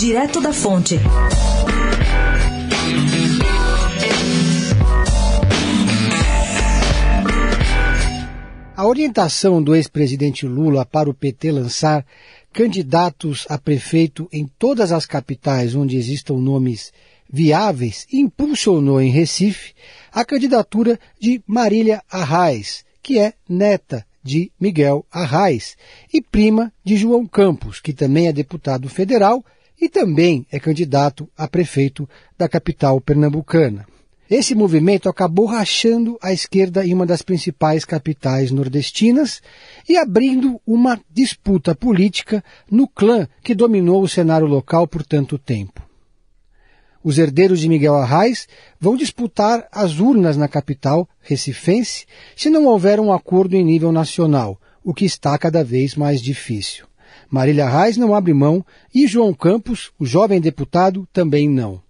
Direto da Fonte. A orientação do ex-presidente Lula para o PT lançar candidatos a prefeito em todas as capitais onde existam nomes viáveis impulsionou em Recife a candidatura de Marília Arraes, que é neta de Miguel Arraes e prima de João Campos, que também é deputado federal e também é candidato a prefeito da capital pernambucana. Esse movimento acabou rachando a esquerda em uma das principais capitais nordestinas e abrindo uma disputa política no clã que dominou o cenário local por tanto tempo. Os herdeiros de Miguel Arraes vão disputar as urnas na capital recifense se não houver um acordo em nível nacional, o que está cada vez mais difícil. Marília Arraes não abre mão e João Campos, o jovem deputado, também não.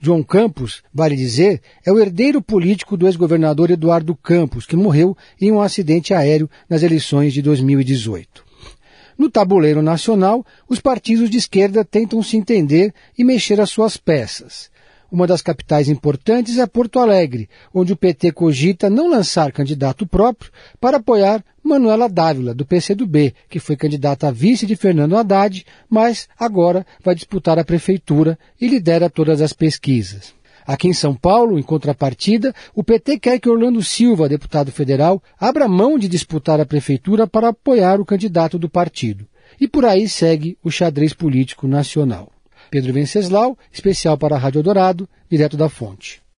João Campos, vale dizer, é o herdeiro político do ex-governador Eduardo Campos, que morreu em um acidente aéreo nas eleições de 2018. No tabuleiro nacional, os partidos de esquerda tentam se entender e mexer as suas peças. Uma das capitais importantes é Porto Alegre, onde o PT cogita não lançar candidato próprio para apoiar Manuela Dávila, do PCdoB, que foi candidata a vice de Fernando Haddad, mas agora vai disputar a prefeitura e lidera todas as pesquisas. Aqui em São Paulo, em contrapartida, o PT quer que Orlando Silva, deputado federal, abra mão de disputar a prefeitura para apoiar o candidato do partido. E por aí segue o xadrez político nacional. Pedro Venceslau, especial para a Rádio Dourado, direto da fonte.